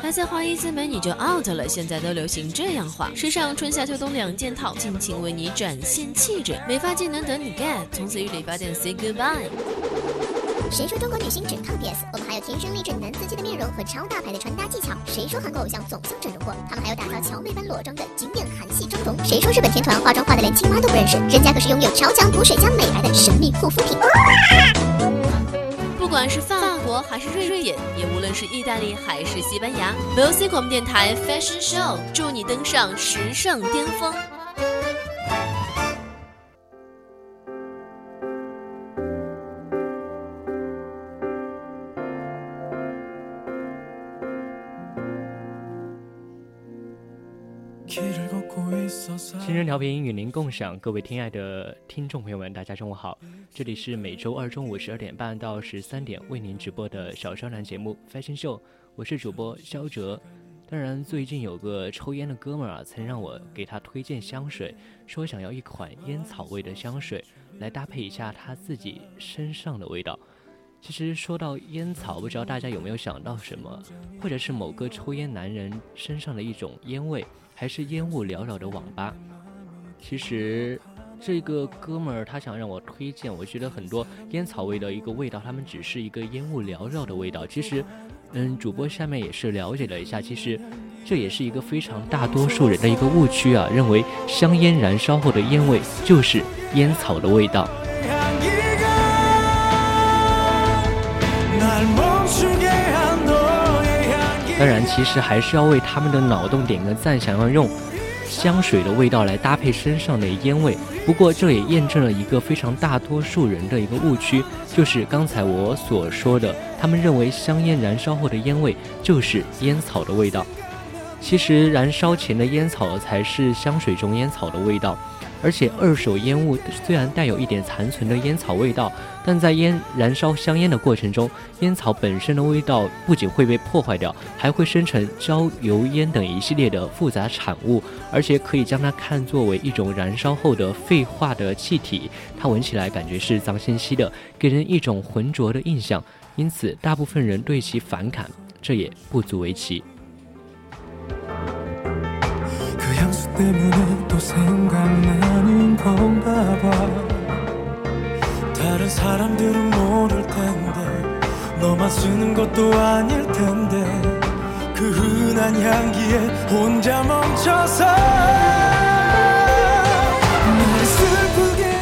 还在花一字眉你就 out 了，现在都流行这样画，时尚春夏秋冬两件套，尽情为你展现气质，美发技能等你 get，从此与理发店 say goodbye。谁说中国女星只靠 PS？我们还有天生丽质男司机的面容和超大牌的穿搭技巧。谁说韩国偶像总像整容过？他们还有打造乔妹般裸妆的经典韩系妆容。谁说日本天团化妆化的连青蛙都不认识？人家可是拥有超强补水加美白的神秘护肤品。不不管是法国还是瑞典，也无论是意大利还是西班牙，VOC 广播电台 Fashion Show 祝你登上时尚巅峰。新春调频与您共享，各位亲爱的听众朋友们，大家中午好！这里是每周二中午十二点半到十三点为您直播的小商男节目《Fashion Show》，我是主播肖哲。当然，最近有个抽烟的哥们儿啊，曾让我给他推荐香水，说想要一款烟草味的香水来搭配一下他自己身上的味道。其实说到烟草，不知道大家有没有想到什么，或者是某个抽烟男人身上的一种烟味，还是烟雾缭绕的网吧？其实，这个哥们儿他想让我推荐，我觉得很多烟草味的一个味道，他们只是一个烟雾缭绕的味道。其实，嗯，主播下面也是了解了一下，其实这也是一个非常大多数人的一个误区啊，认为香烟燃烧后的烟味就是烟草的味道。当然，其实还是要为他们的脑洞点个赞，想要用。香水的味道来搭配身上的烟味，不过这也验证了一个非常大多数人的一个误区，就是刚才我所说的，他们认为香烟燃烧后的烟味就是烟草的味道，其实燃烧前的烟草才是香水中烟草的味道。而且二手烟雾虽然带有一点残存的烟草味道，但在烟燃烧香烟的过程中，烟草本身的味道不仅会被破坏掉，还会生成焦油烟等一系列的复杂产物，而且可以将它看作为一种燃烧后的废化的气体，它闻起来感觉是脏兮兮的，给人一种浑浊的印象，因此大部分人对其反感，这也不足为奇。때문에 또 생각나는 건가 봐 다른 사람들은 모를 텐데 너만 쓰는 것도 아닐 텐데 그 흔한 향기에 혼자 멈춰서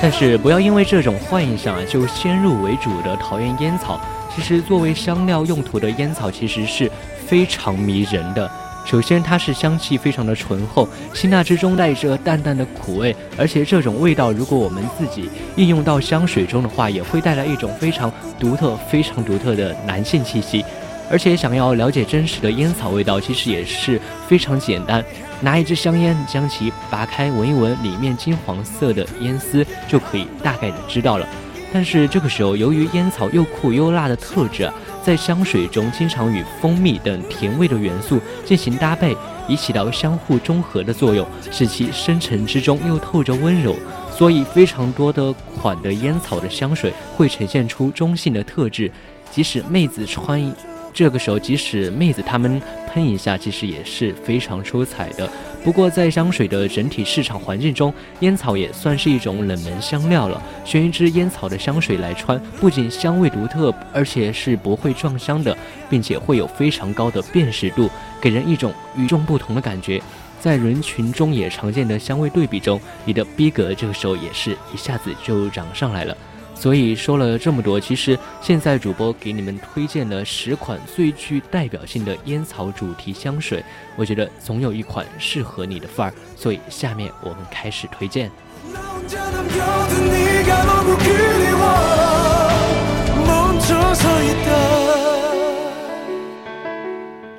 但是不要因为这种幻想就先入为主的讨厌烟草。其实作为香料用途的烟草，其实是非常迷人的。 首先，它是香气非常的醇厚，辛辣之中带着淡淡的苦味，而且这种味道如果我们自己应用到香水中的话，也会带来一种非常独特、非常独特的男性气息。而且，想要了解真实的烟草味道，其实也是非常简单，拿一支香烟将其拔开，闻一闻里面金黄色的烟丝，就可以大概的知道了。但是这个时候，由于烟草又苦又辣的特质。在香水中，经常与蜂蜜等甜味的元素进行搭配，以起到相互中和的作用，使其深沉之中又透着温柔。所以，非常多的款的烟草的香水会呈现出中性的特质，即使妹子穿。这个时候，即使妹子她们喷一下，其实也是非常出彩的。不过，在香水的整体市场环境中，烟草也算是一种冷门香料了。选一支烟草的香水来穿，不仅香味独特，而且是不会撞香的，并且会有非常高的辨识度，给人一种与众不同的感觉。在人群中也常见的香味对比中，你的逼格这个时候也是一下子就涨上来了。所以说了这么多，其实现在主播给你们推荐了十款最具代表性的烟草主题香水，我觉得总有一款适合你的范儿，所以下面我们开始推荐。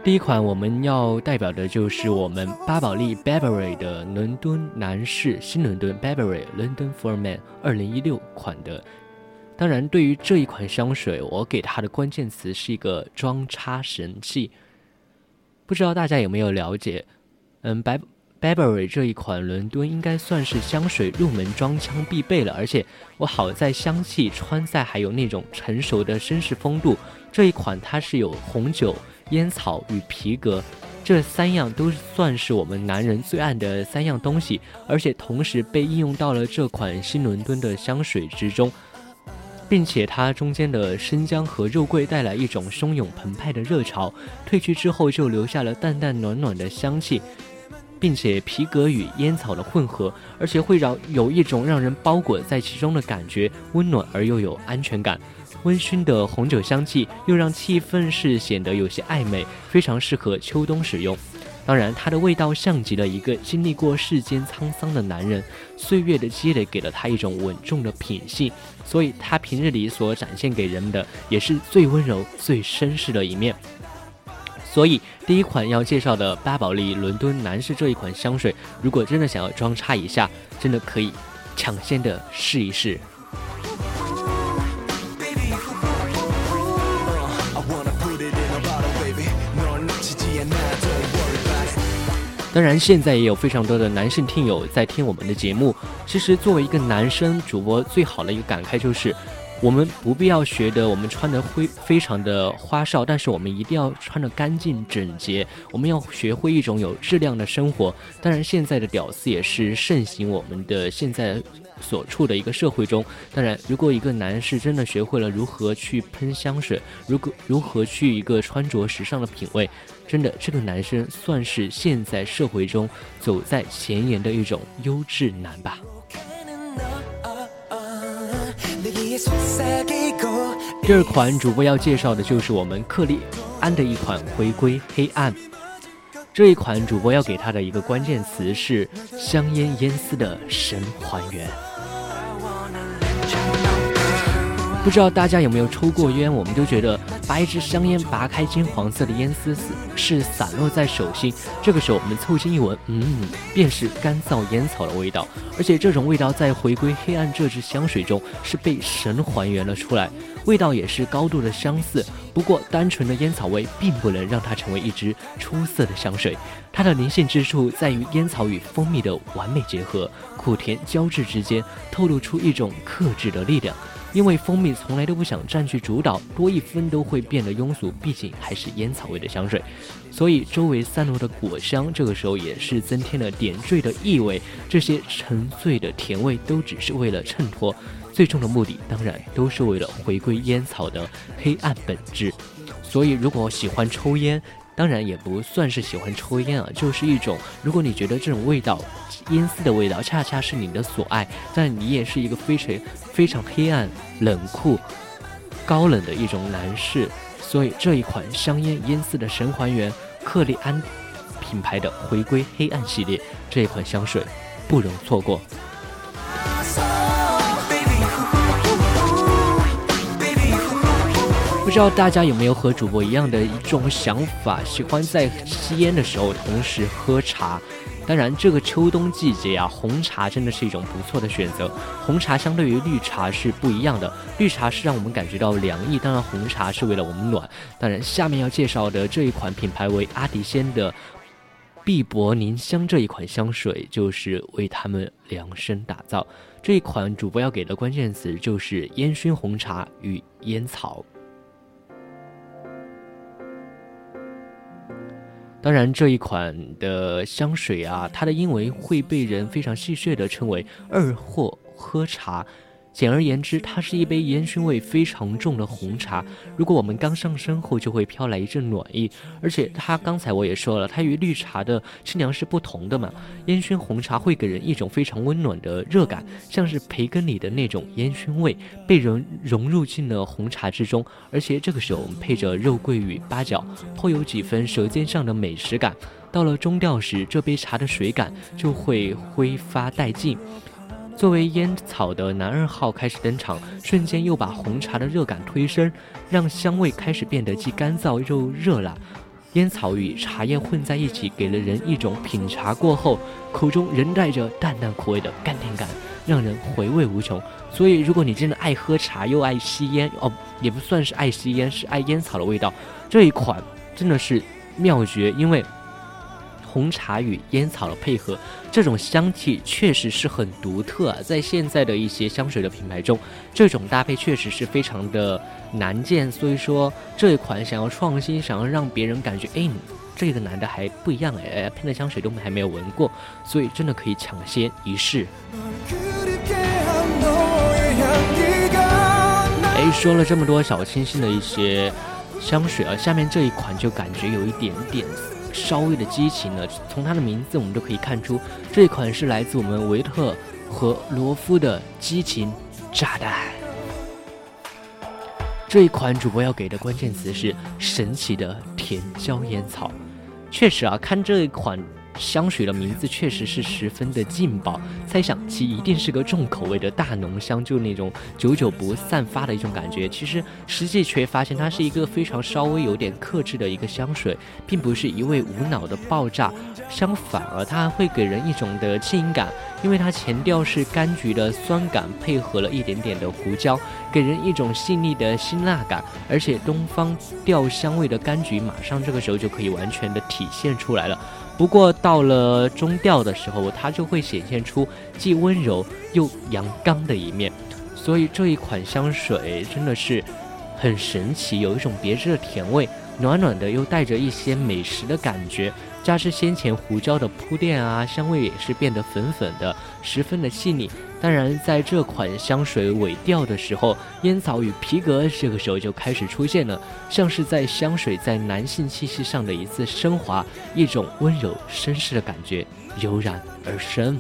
第一款我们要代表的就是我们巴宝莉 Burberry 的伦敦男士新伦敦 Burberry London for Men 二零一六款的。当然，对于这一款香水，我给它的关键词是一个装叉神器。不知道大家有没有了解？嗯，Bab Burberry 这一款伦敦应该算是香水入门装腔必备了。而且我好在香气、穿戴还有那种成熟的绅士风度。这一款它是有红酒、烟草与皮革。这三样都算是我们男人最爱的三样东西，而且同时被应用到了这款新伦敦的香水之中，并且它中间的生姜和肉桂带来一种汹涌澎湃的热潮，褪去之后就留下了淡淡暖暖的香气，并且皮革与烟草的混合，而且会让有一种让人包裹在其中的感觉，温暖而又有安全感。温馨的红酒香气又让气氛是显得有些暧昧，非常适合秋冬使用。当然，它的味道像极了一个经历过世间沧桑的男人，岁月的积累给了他一种稳重的品性，所以他平日里所展现给人们的也是最温柔、最绅士的一面。所以，第一款要介绍的巴宝莉伦敦男士这一款香水，如果真的想要装叉一下，真的可以抢先的试一试。当然，现在也有非常多的男性听友在听我们的节目。其实，作为一个男生主播，最好的一个感慨就是，我们不必要学得我们穿的非非常的花哨，但是我们一定要穿的干净整洁。我们要学会一种有质量的生活。当然，现在的屌丝也是盛行我们的现在。所处的一个社会中，当然，如果一个男士真的学会了如何去喷香水，如果如何去一个穿着时尚的品味，真的，这个男生算是现在社会中走在前沿的一种优质男吧。第二款主播要介绍的就是我们克利安的一款回归黑暗。这一款主播要给他的一个关键词是香烟烟丝的神还原。不知道大家有没有抽过烟？我们都觉得把一支香烟拔开，金黄色的烟丝是散落在手心。这个时候我们凑近一闻，嗯，便是干燥烟草的味道。而且这种味道在回归黑暗这支香水中是被神还原了出来，味道也是高度的相似。不过单纯的烟草味并不能让它成为一支出色的香水。它的灵性之处在于烟草与蜂蜜的完美结合，苦甜交织之间透露出一种克制的力量。因为蜂蜜从来都不想占据主导，多一分都会变得庸俗。毕竟还是烟草味的香水，所以周围散落的果香，这个时候也是增添了点缀的意味。这些沉醉的甜味都只是为了衬托，最终的目的当然都是为了回归烟草的黑暗本质。所以，如果喜欢抽烟，当然也不算是喜欢抽烟啊，就是一种，如果你觉得这种味道，烟丝的味道恰恰是你的所爱，但你也是一个非常非常黑暗、冷酷、高冷的一种男士，所以这一款香烟烟丝的神还原，克利安品牌的回归黑暗系列这一款香水，不容错过。不知道大家有没有和主播一样的一种想法，喜欢在吸烟的时候同时喝茶。当然，这个秋冬季节啊，红茶真的是一种不错的选择。红茶相对于绿茶是不一样的，绿茶是让我们感觉到凉意，当然红茶是为了我们暖。当然，下面要介绍的这一款品牌为阿迪仙的碧柏凝香这一款香水，就是为他们量身打造。这一款主播要给的关键词就是烟熏红茶与烟草。当然，这一款的香水啊，它的英文会被人非常戏谑的称为“二货喝茶”。简而言之，它是一杯烟熏味非常重的红茶。如果我们刚上身后，就会飘来一阵暖意。而且，它刚才我也说了，它与绿茶的清凉是不同的嘛。烟熏红茶会给人一种非常温暖的热感，像是培根里的那种烟熏味被人融入进了红茶之中。而且这个时候，我们配着肉桂与八角，颇有几分舌尖上的美食感。到了中调时，这杯茶的水感就会挥发殆尽。作为烟草的男二号开始登场，瞬间又把红茶的热感推升，让香味开始变得既干燥又热辣。烟草与茶叶混在一起，给了人一种品茶过后口中仍带着淡淡苦味的甘甜感，让人回味无穷。所以，如果你真的爱喝茶又爱吸烟，哦，也不算是爱吸烟，是爱烟草的味道，这一款真的是妙绝，因为。红茶与烟草的配合，这种香气确实是很独特啊。在现在的一些香水的品牌中，这种搭配确实是非常的难见。所以说这一款想要创新，想要让别人感觉，哎，这个男的还不一样哎，喷的香水都还没有闻过，所以真的可以抢先一试。哎，说了这么多小清新的一些香水啊，下面这一款就感觉有一点点稍微的激情呢。从它的名字我们就可以看出，这一款是来自我们维特和罗夫的激情炸弹。这一款主播要给的关键词是神奇的甜椒烟草。确实啊，看这一款。香水的名字确实是十分的劲爆，猜想其一定是个重口味的大浓香，就那种久久不散发的一种感觉。其实实际却发现它是一个非常稍微有点克制的一个香水，并不是一味无脑的爆炸，相反而它还会给人一种的轻盈感，因为它前调是柑橘的酸感，配合了一点点的胡椒，给人一种细腻的辛辣感，而且东方调香味的柑橘马上这个时候就可以完全的体现出来了。不过到了中调的时候，它就会显现出既温柔又阳刚的一面，所以这一款香水真的是很神奇，有一种别致的甜味，暖暖的又带着一些美食的感觉。加之先前胡椒的铺垫啊，香味也是变得粉粉的，十分的细腻。当然，在这款香水尾调的时候，烟草与皮革这个时候就开始出现了，像是在香水在男性气息上的一次升华，一种温柔绅士的感觉油然而生。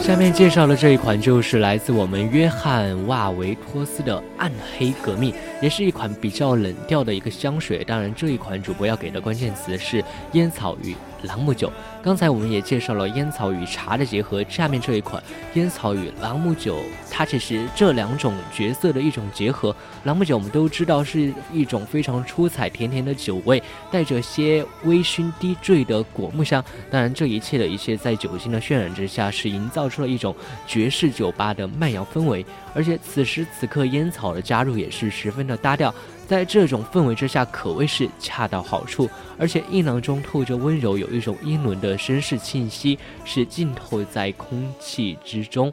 下面介绍的这一款就是来自我们约翰瓦维托斯的暗黑革命，也是一款比较冷调的一个香水。当然，这一款主播要给的关键词是烟草与朗姆酒。刚才我们也介绍了烟草与茶的结合，下面这一款烟草与朗姆酒，它其实这两种角色的一种结合。朗姆酒我们都知道是一种非常出彩甜甜的酒味，带着些微醺低坠的果木香。当然，这一切的一切在酒精的渲染之下，是营造出了一种爵士酒吧的慢摇氛围。而且此时此刻烟草的加入也是十分的搭调。在这种氛围之下，可谓是恰到好处，而且硬囊中透着温柔，有一种英伦的绅士气息，是浸透在空气之中。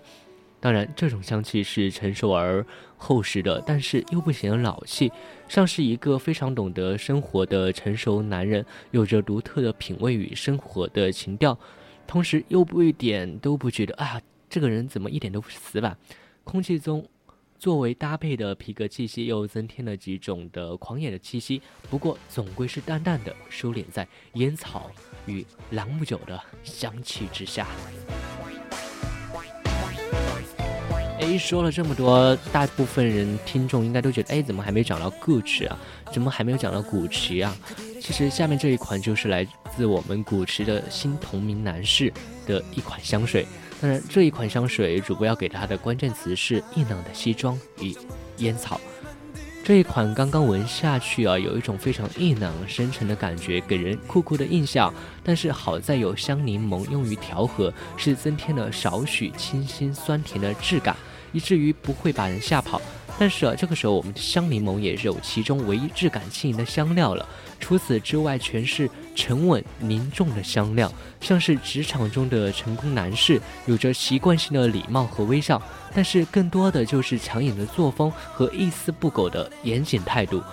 当然，这种香气是成熟而厚实的，但是又不显老气，像是一个非常懂得生活的成熟男人，有着独特的品味与生活的情调，同时又不一点都不觉得啊，这个人怎么一点都不死板？空气中。作为搭配的皮革气息，又增添了几种的狂野的气息。不过，总归是淡淡的收敛在烟草与朗姆酒的香气之下。哎，说了这么多，大部分人听众应该都觉得，哎，怎么还没讲到 Gucci 啊？怎么还没有讲到古驰啊？其实下面这一款就是来自我们古驰的新同名男士的一款香水。当然，这一款香水主播要给它的关键词是硬朗的西装与烟草。这一款刚刚闻下去啊，有一种非常硬朗深沉的感觉，给人酷酷的印象。但是好在有香柠檬用于调和，是增添了少许清新酸甜的质感，以至于不会把人吓跑。但是啊，这个时候我们的香柠檬也是有其中唯一质感轻盈的香料了。除此之外，全是沉稳凝重的香料，像是职场中的成功男士，有着习惯性的礼貌和微笑，但是更多的就是抢眼的作风和一丝不苟的严谨态度。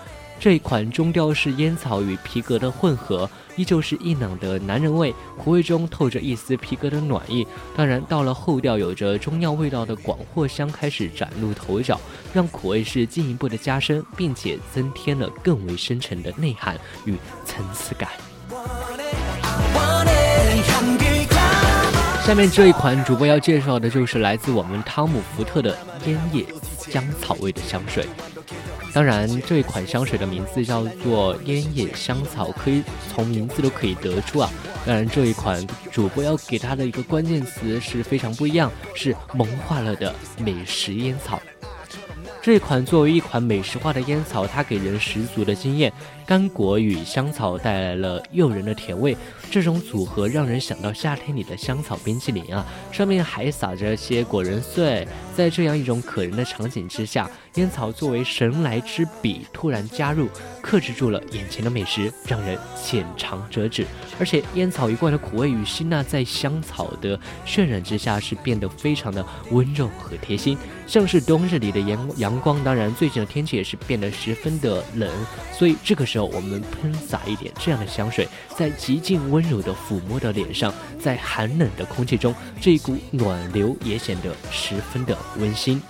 这一款中调是烟草与皮革的混合，依旧是硬朗的男人味，苦味中透着一丝皮革的暖意。当然，到了后调，有着中药味道的广藿香开始崭露头角，让苦味是进一步的加深，并且增添了更为深沉的内涵与层次感。下面这一款主播要介绍的就是来自我们汤姆福特的烟叶香草味的香水。当然，这一款香水的名字叫做烟叶香草，可以从名字都可以得出啊。当然，这一款主播要给它的一个关键词是非常不一样，是萌化了的美食烟草。这一款作为一款美食化的烟草，它给人十足的惊艳。干果与香草带来了诱人的甜味，这种组合让人想到夏天里的香草冰淇淋啊，上面还撒着些果仁碎。在这样一种可人的场景之下，烟草作为神来之笔突然加入，克制住了眼前的美食，让人浅尝辄止。而且烟草一贯的苦味与辛辣在香草的渲染之下，是变得非常的温柔和贴心，像是冬日里的阳阳光。当然，最近的天气也是变得十分的冷，所以这个时候。我们喷洒一点这样的香水，在极尽温柔的抚摸的脸上，在寒冷的空气中，这一股暖流也显得十分的温馨。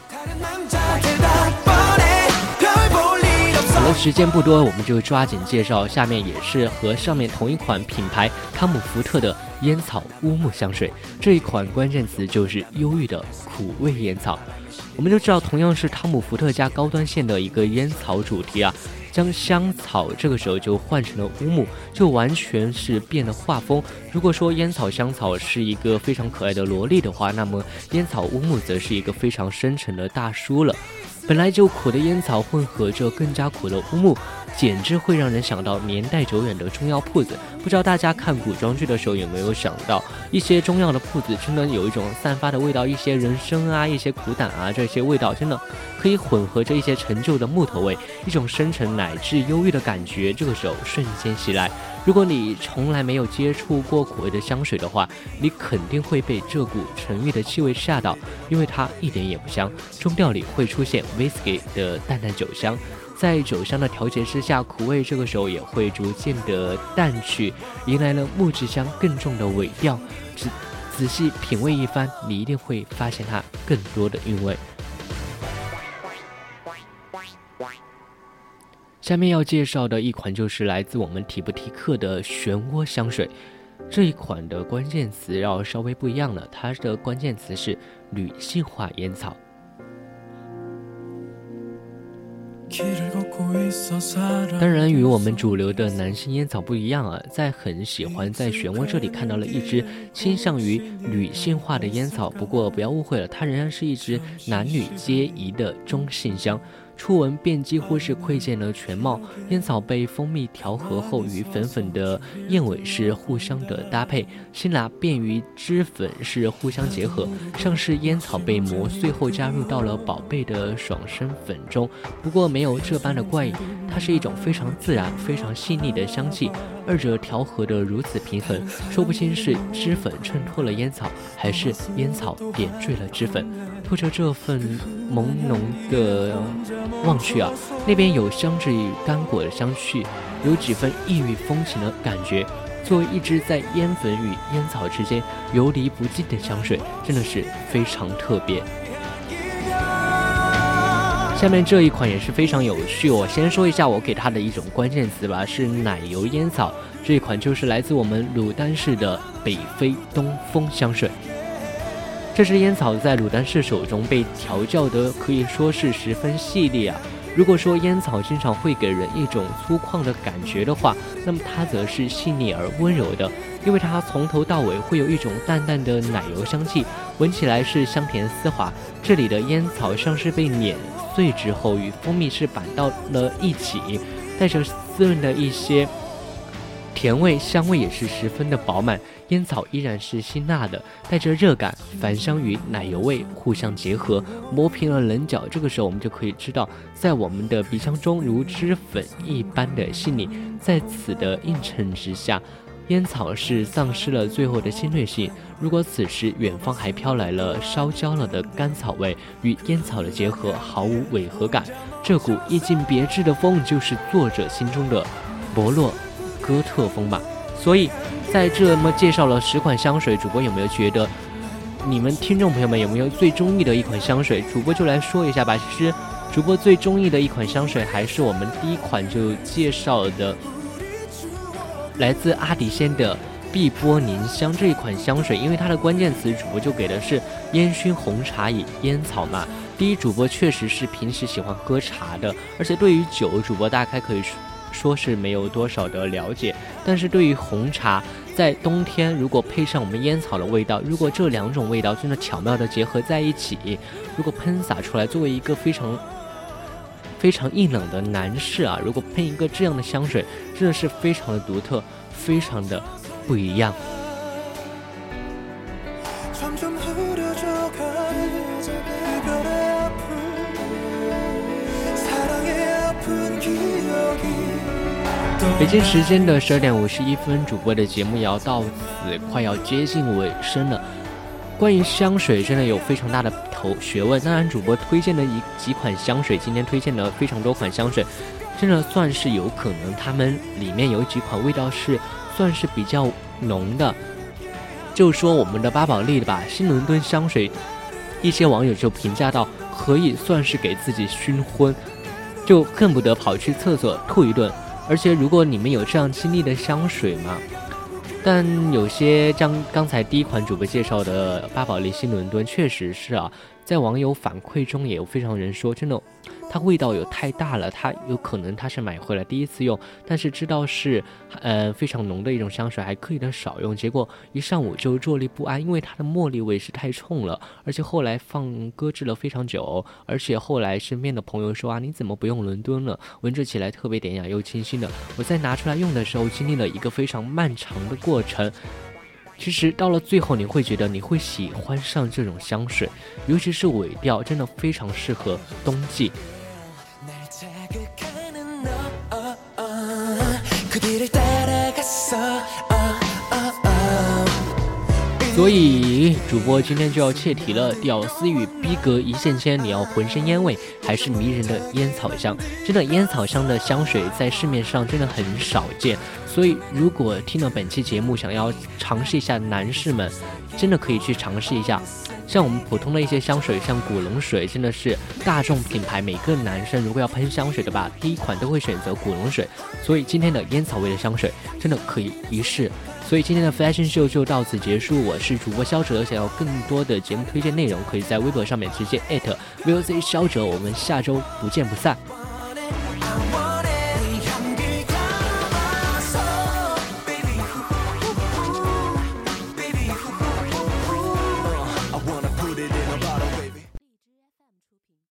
好了，时间不多，我们就抓紧介绍下面也是和上面同一款品牌汤姆福特的烟草乌木香水。这一款关键词就是忧郁的苦味烟草。我们都知道，同样是汤姆福特家高端线的一个烟草主题啊。将香草这个时候就换成了乌木，就完全是变了画风。如果说烟草香草是一个非常可爱的萝莉的话，那么烟草乌木则是一个非常深沉的大叔了。本来就苦的烟草混合着更加苦的乌木，简直会让人想到年代久远的中药铺子。不知道大家看古装剧的时候有没有想到，一些中药的铺子真的有一种散发的味道，一些人参啊，一些苦胆啊，这些味道真的可以混合着一些陈旧的木头味，一种深沉乃至忧郁的感觉，这个时候瞬间袭来。如果你从来没有接触过苦味的香水的话，你肯定会被这股沉郁的气味吓到，因为它一点也不香。中调里会出现 whisky 的淡淡酒香，在酒香的调节之下，苦味这个时候也会逐渐的淡去，迎来了木质香更重的尾调。仔仔细品味一番，你一定会发现它更多的韵味。下面要介绍的一款就是来自我们提布提克的漩涡香水，这一款的关键词要稍微不一样了，它的关键词是女性化烟草。当然，与我们主流的男性烟草不一样啊，在很喜欢在漩涡这里看到了一支倾向于女性化的烟草，不过不要误会了，它仍然是一支男女皆宜的中性香。初闻便几乎是窥见了全貌。烟草被蜂蜜调和后，与粉粉的燕尾是互相的搭配，辛辣便于脂粉是互相结合，像是烟草被磨碎后加入到了宝贝的爽身粉中。不过没有这般的怪异，它是一种非常自然、非常细腻的香气，二者调和的如此平衡，说不清是脂粉衬托了烟草，还是烟草点缀了脂粉。透着这份朦胧的望去啊，那边有香脂与干果的香气，有几分异域风情的感觉。作为一支在烟粉与烟草之间游离不尽的香水，真的是非常特别。下面这一款也是非常有趣，我先说一下我给它的一种关键词吧，是奶油烟草。这一款就是来自我们鲁丹市的北非东风香水。这支烟草在鲁丹氏手中被调教的可以说是十分细腻啊。如果说烟草经常会给人一种粗犷的感觉的话，那么它则是细腻而温柔的，因为它从头到尾会有一种淡淡的奶油香气，闻起来是香甜丝滑。这里的烟草像是被碾碎之后与蜂蜜是拌到了一起，带着滋润的一些。甜味、香味也是十分的饱满，烟草依然是辛辣的，带着热感，繁香与奶油味互相结合，磨平了棱角。这个时候，我们就可以知道，在我们的鼻腔中如脂粉一般的细腻。在此的映衬之下，烟草是丧失了最后的侵略性。如果此时远方还飘来了烧焦了的甘草味，与烟草的结合毫无违和感，这股意境别致的风，就是作者心中的伯洛。哥特风吧，所以在这么介绍了十款香水，主播有没有觉得你们听众朋友们有没有最中意的一款香水？主播就来说一下吧。其实主播最中意的一款香水还是我们第一款就介绍的，来自阿迪仙的碧波凝香这一款香水，因为它的关键词主播就给的是烟熏红茶与烟草嘛。第一，主播确实是平时喜欢喝茶的，而且对于酒，主播大概可以说。是没有多少的了解，但是对于红茶，在冬天如果配上我们烟草的味道，如果这两种味道真的巧妙的结合在一起，如果喷洒出来，作为一个非常非常硬朗的男士啊，如果喷一个这样的香水，真的是非常的独特，非常的不一样。北京时间的十二点五十一分，主播的节目也要到此快要接近尾声了。关于香水，真的有非常大的头学问。当然，主播推荐的一几款香水，今天推荐了非常多款香水，真的算是有可能，他们里面有几款味道是算是比较浓的。就说我们的巴宝莉的吧，新伦敦香水，一些网友就评价到，可以算是给自己熏昏，就恨不得跑去厕所吐一顿。而且，如果你们有这样经历的香水嘛，但有些将刚才第一款主播介绍的巴宝莉新伦敦，确实是啊，在网友反馈中也有非常人说，真的。它味道有太大了，它有可能它是买回来第一次用，但是知道是，呃非常浓的一种香水，还刻意的少用，结果一上午就坐立不安，因为它的茉莉味是太冲了，而且后来放搁置了非常久，而且后来身边的朋友说啊，你怎么不用伦敦了？闻着起来特别典雅又清新的。我在拿出来用的时候，经历了一个非常漫长的过程。其实到了最后，你会觉得你会喜欢上这种香水，尤其是尾调，真的非常适合冬季。 길을 따라갔어. 所以主播今天就要切题了，屌丝与逼格一线牵，你要浑身烟味还是迷人的烟草香？真的烟草香的香水在市面上真的很少见，所以如果听了本期节目想要尝试一下，男士们真的可以去尝试一下。像我们普通的一些香水，像古龙水，真的是大众品牌，每个男生如果要喷香水的吧，第一款都会选择古龙水。所以今天的烟草味的香水真的可以一试。所以今天的 fashion show 就到此结束我是主播肖哲想要更多的节目推荐内容可以在微博上面直接艾特 voc 肖哲我们下周不见不散。